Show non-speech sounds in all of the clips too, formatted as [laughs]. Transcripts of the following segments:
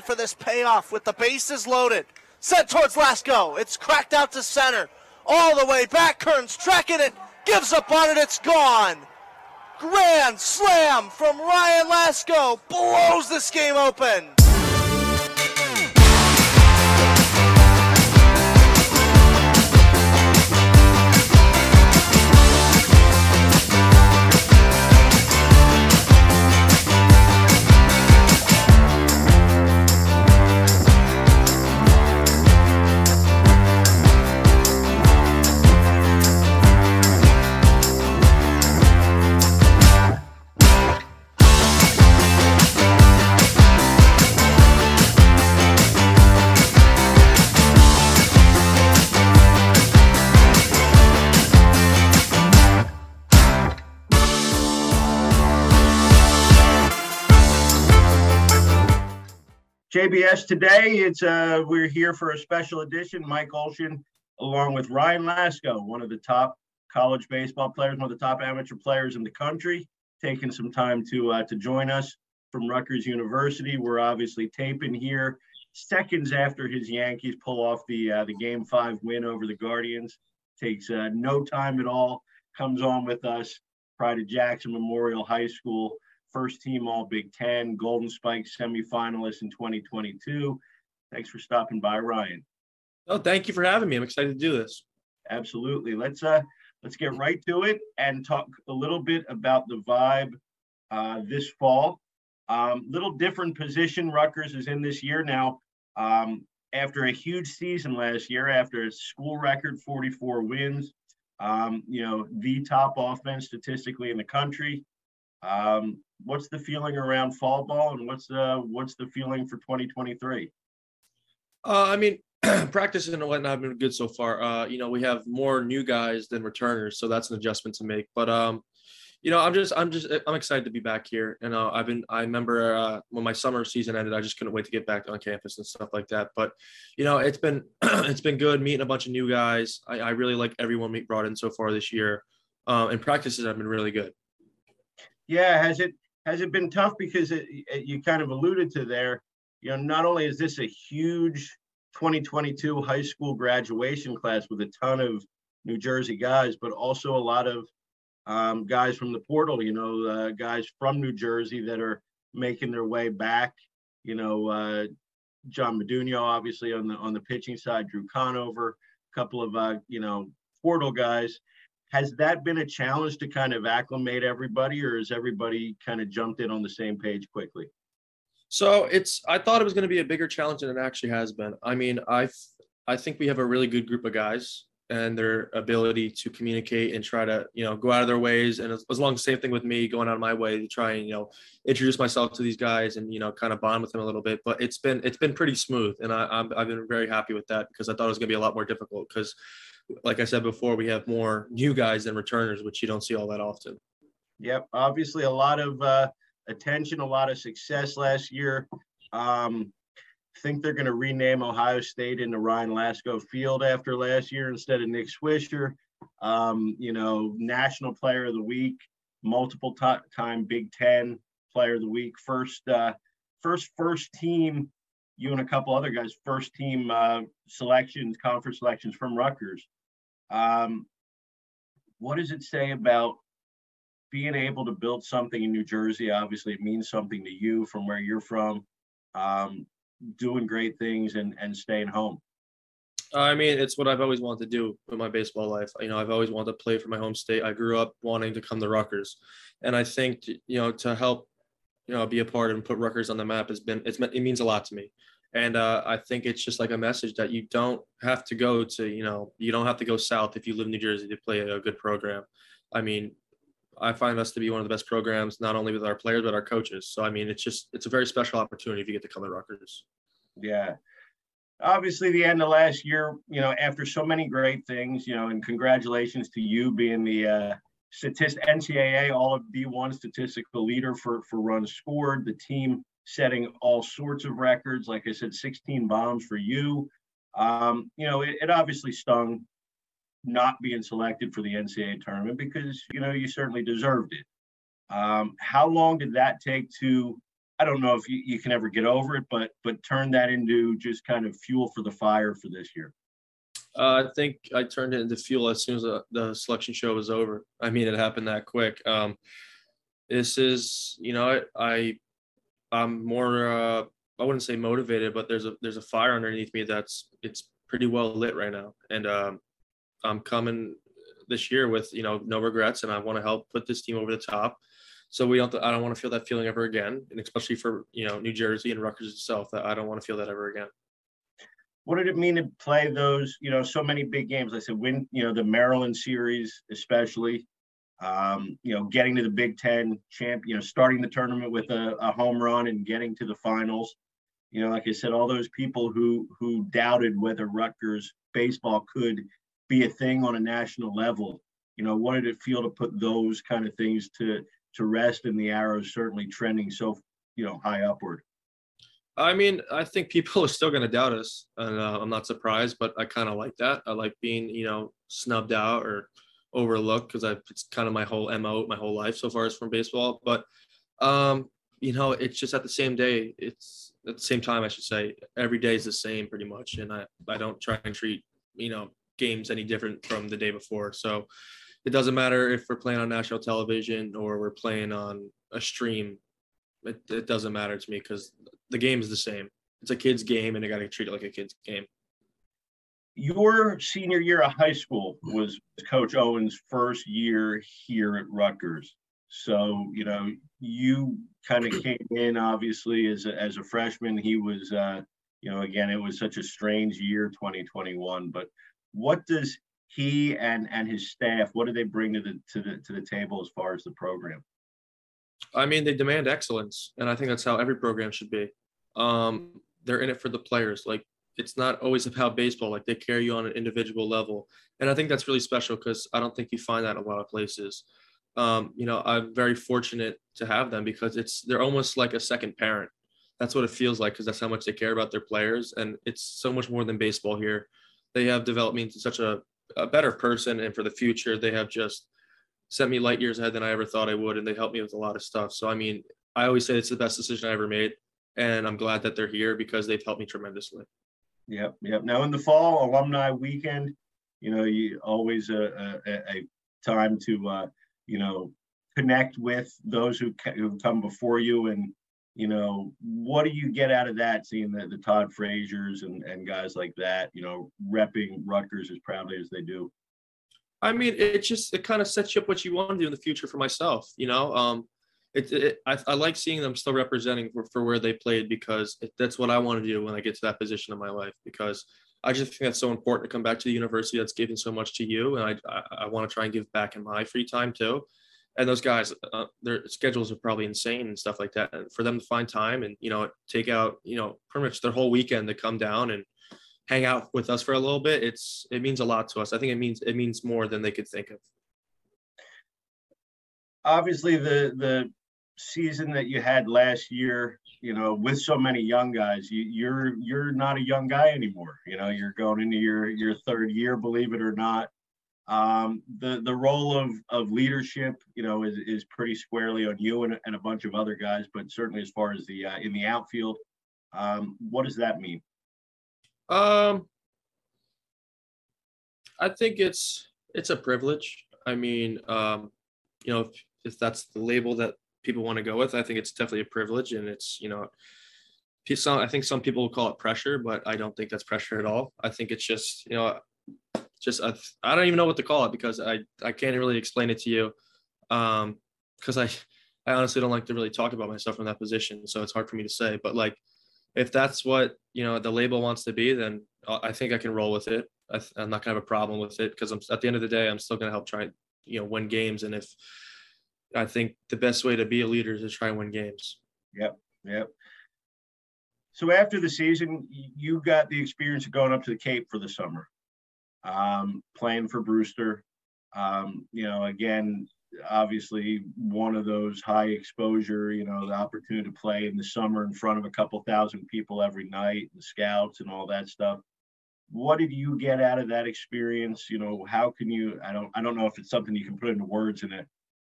for this payoff with the bases loaded. Set towards Lasko. It's cracked out to center. All the way back. Kearns tracking it. Gives up on it. It's gone. Grand slam from Ryan Lasko. Blows this game open. JBS today. It's uh, we're here for a special edition. Mike Olshin, along with Ryan Lasko, one of the top college baseball players, one of the top amateur players in the country, taking some time to uh, to join us from Rutgers University. We're obviously taping here seconds after his Yankees pull off the uh, the Game Five win over the Guardians. Takes uh, no time at all. Comes on with us. Pride of Jackson Memorial High School first team All Big Ten, Golden Spike semifinalist in 2022. Thanks for stopping by, Ryan. Oh, thank you for having me. I'm excited to do this. Absolutely. Let's uh let's get right to it and talk a little bit about the vibe uh, this fall. Um, little different position Rutgers is in this year now. Um, after a huge season last year, after a school record 44 wins, um, you know, the top offense statistically in the country. Um, what's the feeling around fall ball, and what's the what's the feeling for 2023? Uh, I mean, [clears throat] practice and whatnot have been good so far. Uh, you know, we have more new guys than returners, so that's an adjustment to make. But um, you know, I'm just, I'm just, I'm excited to be back here. And uh, I've been, I remember uh, when my summer season ended, I just couldn't wait to get back on campus and stuff like that. But, you know, it's been, [clears throat] it's been good meeting a bunch of new guys. I, I really like everyone we brought in so far this year. Um, and practices have been really good. Yeah, has it has it been tough because it, it, you kind of alluded to there? You know, not only is this a huge 2022 high school graduation class with a ton of New Jersey guys, but also a lot of um, guys from the portal. You know, uh, guys from New Jersey that are making their way back. You know, uh, John Medunio, obviously on the on the pitching side, Drew Conover, a couple of uh, you know portal guys has that been a challenge to kind of acclimate everybody or has everybody kind of jumped in on the same page quickly? So it's i thought it was going to be a bigger challenge than it actually has been. I mean i i think we have a really good group of guys and their ability to communicate and try to you know go out of their ways. And as, long as the same thing with me going out of my way to try and you know introduce myself to these guys and you know kind of bond with them a little bit. But it's been it's been pretty smooth. And I, i have been very happy with that because i thought it was going to be a lot more difficult because like I said before, we have more new guys than returners, which you don't see all that often. Yep, obviously a lot of uh, attention, a lot of success last year. Um, think they're going to rename Ohio State into Ryan Lasko Field after last year instead of Nick Swisher. Um, you know, National Player of the Week, multiple t- time Big Ten Player of the Week, first uh, first first team. You and a couple other guys, first team uh, selections, conference selections from Rutgers. Um, what does it say about being able to build something in New Jersey? Obviously, it means something to you from where you're from. Um, doing great things and and staying home. I mean, it's what I've always wanted to do with my baseball life. You know, I've always wanted to play for my home state. I grew up wanting to come to Rutgers, and I think you know to help, you know, be a part and put Rutgers on the map has been it's it means a lot to me. And uh, I think it's just like a message that you don't have to go to, you know, you don't have to go south if you live in New Jersey to play a good program. I mean, I find us to be one of the best programs, not only with our players, but our coaches. So, I mean, it's just, it's a very special opportunity if you get to come to Rutgers. Yeah. Obviously, the end of last year, you know, after so many great things, you know, and congratulations to you being the uh, statist NCAA All of D1 statistical leader for for runs scored. The team setting all sorts of records. Like I said, 16 bombs for you. Um, you know, it, it, obviously stung not being selected for the NCAA tournament because, you know, you certainly deserved it. Um, how long did that take to I don't know if you, you can ever get over it, but but turn that into just kind of fuel for the fire for this year? Uh, I think I turned it into fuel as soon as the, the, selection show was over. I mean, it happened that quick. Um, this is, you know, I, I'm more, uh, I wouldn't say motivated, but there's a there's a fire underneath me that's it's pretty well lit right now, and um, I'm coming this year with you know no regrets, and I want to help put this team over the top. So we don't. I don't want to feel that feeling ever again, and especially for you know New Jersey and Rutgers itself, that I don't want to feel that ever again what did it mean to play those, you know, so many big games? I said, win, you know, the Maryland series, especially, um, you know, getting to the Big Ten champ, you know, starting the tournament with a, a, home run and getting to the finals. You know, like I said, all those people who who doubted whether Rutgers baseball could be a thing on a national level. You know, what did it feel to put those kind of things to to rest and the arrows certainly trending so you know high upward? I mean, I think people [laughs] are still going to doubt us, and uh, I'm not surprised. But I kind of like that. I like being, you know, snubbed out or overlooked because I it's kind of my whole mo, my whole life so far is from baseball. But um, you know, it's just at the same day. It's at the same time, I should say. Every day is the same pretty much, and I I don't try and treat you know games any different from the day before. So it doesn't matter if we're playing on national television or we're playing on a stream it, it doesn't matter to me because the game is the same. It's a kid's game, and I got to treat it like a kid's game. Your senior year of high school was Coach Owens' first year here at Rutgers. So you know you kind of [clears throat] came in obviously as a, as a freshman. He was, uh, you know, again it was such a strange year, 2021. But what does he and and his staff what do they bring to the to the to the table as far as the program? I mean, they demand excellence, and I think that's how every program should be. Um, they're in it for the players. Like it's not always about baseball. Like they carry you on an individual level, and I think that's really special because I don't think you find that in a lot of places. Um, you know, I'm very fortunate to have them because it's they're almost like a second parent. That's what it feels like because that's how much they care about their players, and it's so much more than baseball here. They have developed me into such a, a better person, and for the future, they have just sent me light years ahead than I ever thought I would, and they helped me with a lot of stuff. So I mean, I always say it's the best decision I ever made, and I'm glad that they're here because they've helped me tremendously. Yep, yep. Now in the fall, alumni weekend, you know, you always a, a, a time to uh, you know connect with those who who come before you, and you know what do you get out of that? Seeing the, the Todd Frazier's and and guys like that, you know, repping Rutgers as proudly as they do. I mean, it just it kind of sets you up what you want to do in the future for myself. You know, um, it, it I, I like seeing them still representing for, for where they played because it, that's what I want to do when I get to that position in my life. Because I just think that's so important to come back to the university that's given so much to you, and I I, I want to try and give back in my free time too. And those guys, uh, their schedules are probably insane and stuff like that. And for them to find time and you know take out you know pretty much their whole weekend to come down and hang out with us for a little bit, it's it means a lot to us. I think it means it means more than they could think of. Obviously, the the season that you had last year, you know, with so many young guys, you, you're you're not a young guy anymore. You know, you're going into your your third year, believe it or not. Um, the the role of of leadership, you know, is is pretty squarely on you and, and a bunch of other guys. But certainly, as far as the uh, in the outfield, um, what does that mean? Um, I think it's it's a privilege. I mean, um, you know, if, if that's the label that people want to go with, I think it's definitely a privilege, and it's you know, some I think some people will call it pressure, but I don't think that's pressure at all. I think it's just you know, just I, I don't even know what to call it because I I can't really explain it to you, um, because I I honestly don't like to really talk about myself from that position, so it's hard for me to say. But like if that's what you know the label wants to be, then I think I can roll with it. I, am not gonna have a problem with it because I'm at the end of the day, I'm still gonna help try you know win games. And if I think the best way to be a leader is to try and win games. Yep, yep. So after the season, you got the experience of going up to the Cape for the summer, um, playing for Brewster. Um, you know, again, obviously one of those high exposure, you know, the opportunity to play in the summer in front of a couple thousand people every night, the scouts and all that stuff. What did you get out of that experience? You know, how can you? I don't, I don't know if it's something you can put into words in it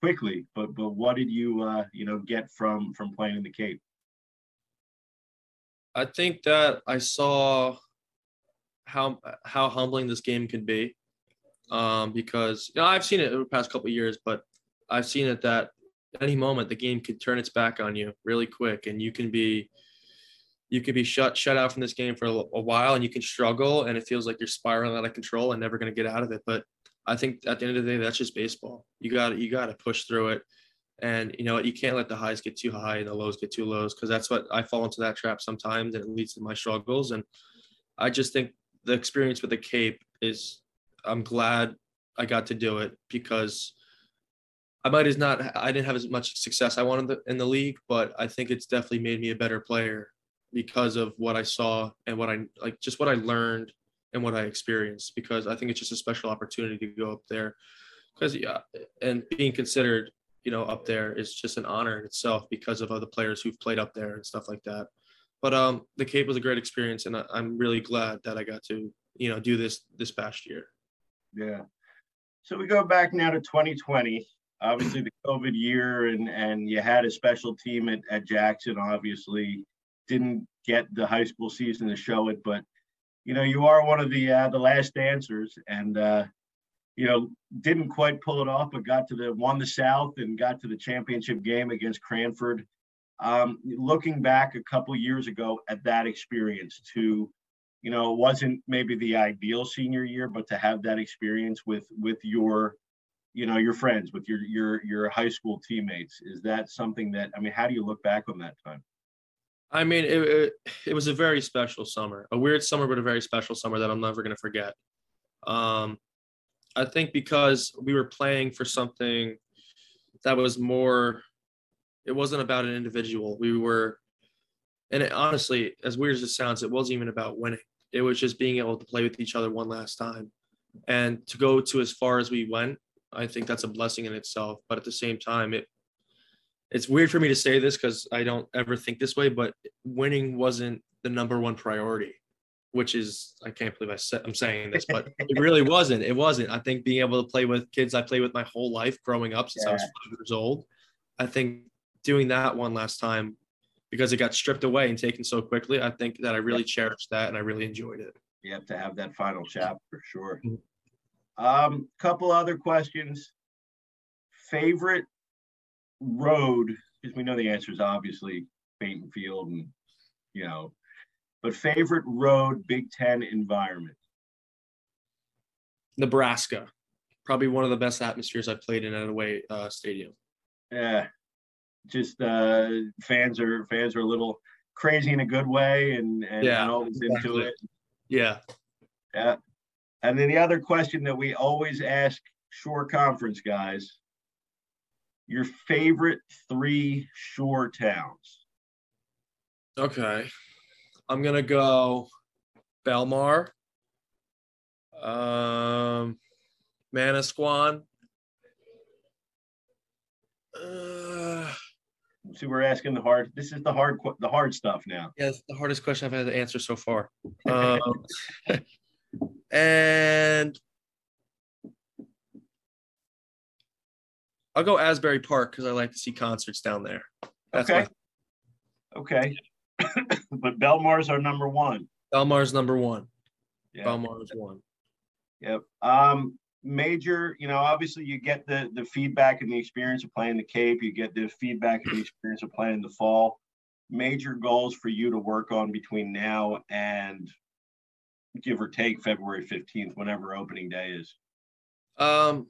quickly, but but what did you, uh, you know, get from from playing in the Cape? I think that I saw how how humbling this game can be, um, because you know I've seen it over the past couple years, but I've seen it that any moment the game could turn its back on you really quick, and you can be you could be shut shut out from this game for a, a while, and you can struggle, and it feels like you're spiraling out of control and never going to get out of it. But I think at the end of the day, that's just baseball. You got you got to push through it, and you know you can't let the highs get too high and the lows get too lows because that's what I fall into that trap sometimes, and it leads to my struggles. And I just think the experience with the Cape is I'm glad I got to do it because I might as not I didn't have as much success I wanted in the league, but I think it's definitely made me a better player because of what I saw and what I like just what I learned and what I experienced because I think it's just a special opportunity to go up there. Because yeah and being considered you know up there is just an honor in itself because of other players who've played up there and stuff like that. But um the cape was a great experience and I, i'm really glad that i got to you know do this this past year. Yeah. So we go back now to 2020 obviously the covid year and and you had a special team at, at jackson obviously. Didn't get the high school season to show it but you know you are one of the uh, the last dancers and uh you know, didn't quite pull it off, but got to the won the South and got to the championship game against Cranford. Um, looking back a couple years ago at that experience, to you know, it wasn't maybe the ideal senior year, but to have that experience with with your, you know, your friends, with your your your high school teammates, is that something that I mean, how do you look back on that time? I mean, it, it, it was a very special summer, a weird summer, but a very special summer that I'm never going to forget. Um, I think because we were playing for something that was more, it wasn't about an individual. We were, and it, honestly, as weird as it sounds, it wasn't even about winning. It was just being able to play with each other one last time. And to go to as far as we went, I think that's a blessing in itself. But at the same time, it it's weird for me to say this because I don't ever think this way, but winning wasn't the number one priority which is I can't believe I said I'm saying this, but it really wasn't. It wasn't. I think being able to play with kids I played with my whole life growing up since yeah. I was five years old. I think doing that one last time because it got stripped away and taken so quickly, I think that I really cherished that and I really enjoyed it. You have to have that final chapter for sure. Mm-hmm. Um, couple other questions. Favorite road, because we know the answer is obviously Bainton Field and you know but favorite road Big Ten environment? Nebraska. Probably one of the best atmospheres I've played in at a away uh, stadium. Yeah, just uh, fans are fans are a little crazy in a good way and and, yeah, and always exactly. into it. Yeah, yeah. And then the other question that we always ask Shore Conference guys: your favorite three Shore towns? Okay. I'm gonna go Belmar, um, Manasquan. Uh, See, we're asking the hard. This is the hard, the hard stuff now. Yeah, the hardest question I've had to answer so far. [laughs] Um, and I'll go Asbury Park because I like to see concerts down there. That's okay. My- okay. [coughs] but Belmar's our number one. Belmar's number one. Yeah. Belmar's one. Yep. Um, major, you know, obviously you get the the feedback and the experience of playing the Cape. You get the feedback and the experience of playing the fall. Major goals for you to work on between now and give or take February 15th, whenever opening day is. Um,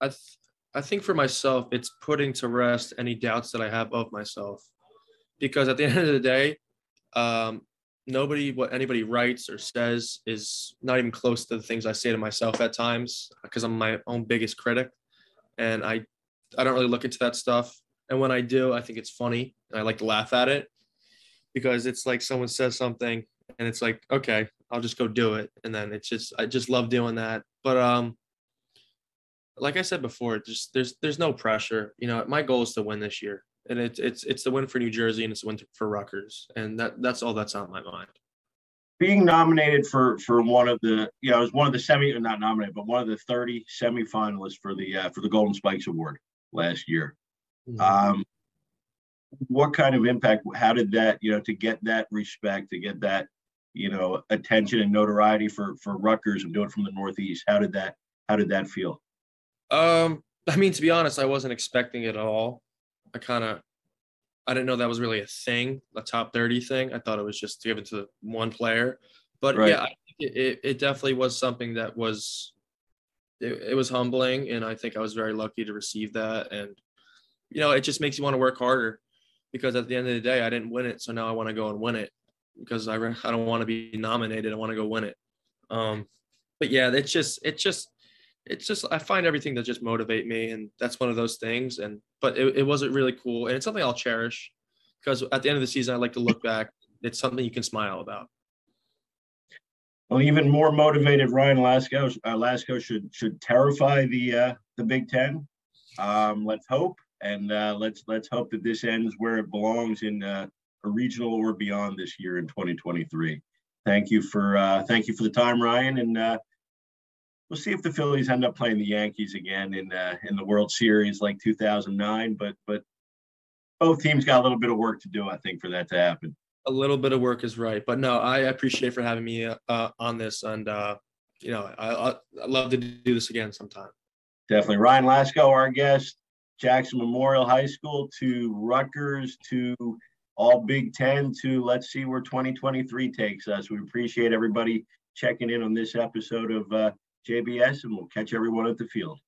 I th- I think for myself, it's putting to rest any doubts that I have of myself because at the [laughs] end of the day, um, nobody what anybody writes or says is not even close to the things I say to myself at times because I'm my own biggest critic, and I I don't really look into that stuff. And when I do, I think it's funny and I like to laugh at it because it's like someone says something and it's like okay, I'll just go do it, and then it's just I just love doing that. But um, like I said before, just there's there's no pressure. You know, my goal is to win this year and it's it's it's the win for New Jersey and it's the win for Rutgers, and that that's all that's on my mind. Being nominated for for one of the you know, it was one of the semi not nominated, but one of the thirty semifinalists for the uh, for the Golden Spikes Award last year. Mm-hmm. Um, what kind of impact? How did that, you know, to get that respect, to get that, you know, attention and notoriety for for Rutgers and doing it from the Northeast? How did that how did that feel? Um, I mean, to be honest, I wasn't expecting it at all. I kind of, I didn't know that was really a thing, a top 30 thing. I thought it was just given to one player. But right. yeah, it, it definitely was something that was, it, it was humbling. And I think I was very lucky to receive that. And, you know, it just makes you want to work harder because at the end of the day, I didn't win it. So now I want to go and win it because I, I don't want to be nominated. I want to go win it. Um, but yeah, it's just, it's just, it's just I find everything to just motivate me, and that's one of those things. And but it, it wasn't really cool, and it's something I'll cherish because at the end of the season, I like to look back. It's something you can smile about. Well, even more motivated, Ryan Lasko. Uh, Lasko should should terrify the uh, the Big Ten. Um, let's hope, and uh, let's let's hope that this ends where it belongs in uh, a regional or beyond this year in 2023. Thank you for uh, thank you for the time, Ryan, and uh, we'll see if the Phillies end up playing the Yankees again in uh, in the World Series like 2009. But but both teams got a little bit of work to do, I think, for that to happen. A little bit of work is right, but no, I appreciate for having me uh, on this, and uh, you know, I, I love to do this again sometime. Definitely, Ryan Lasko, our guest, Jackson Memorial High School to Rutgers to all Big Ten to let's see where 2023 takes us. We appreciate everybody checking in on this episode of uh, JBS, and we'll catch everyone at the field.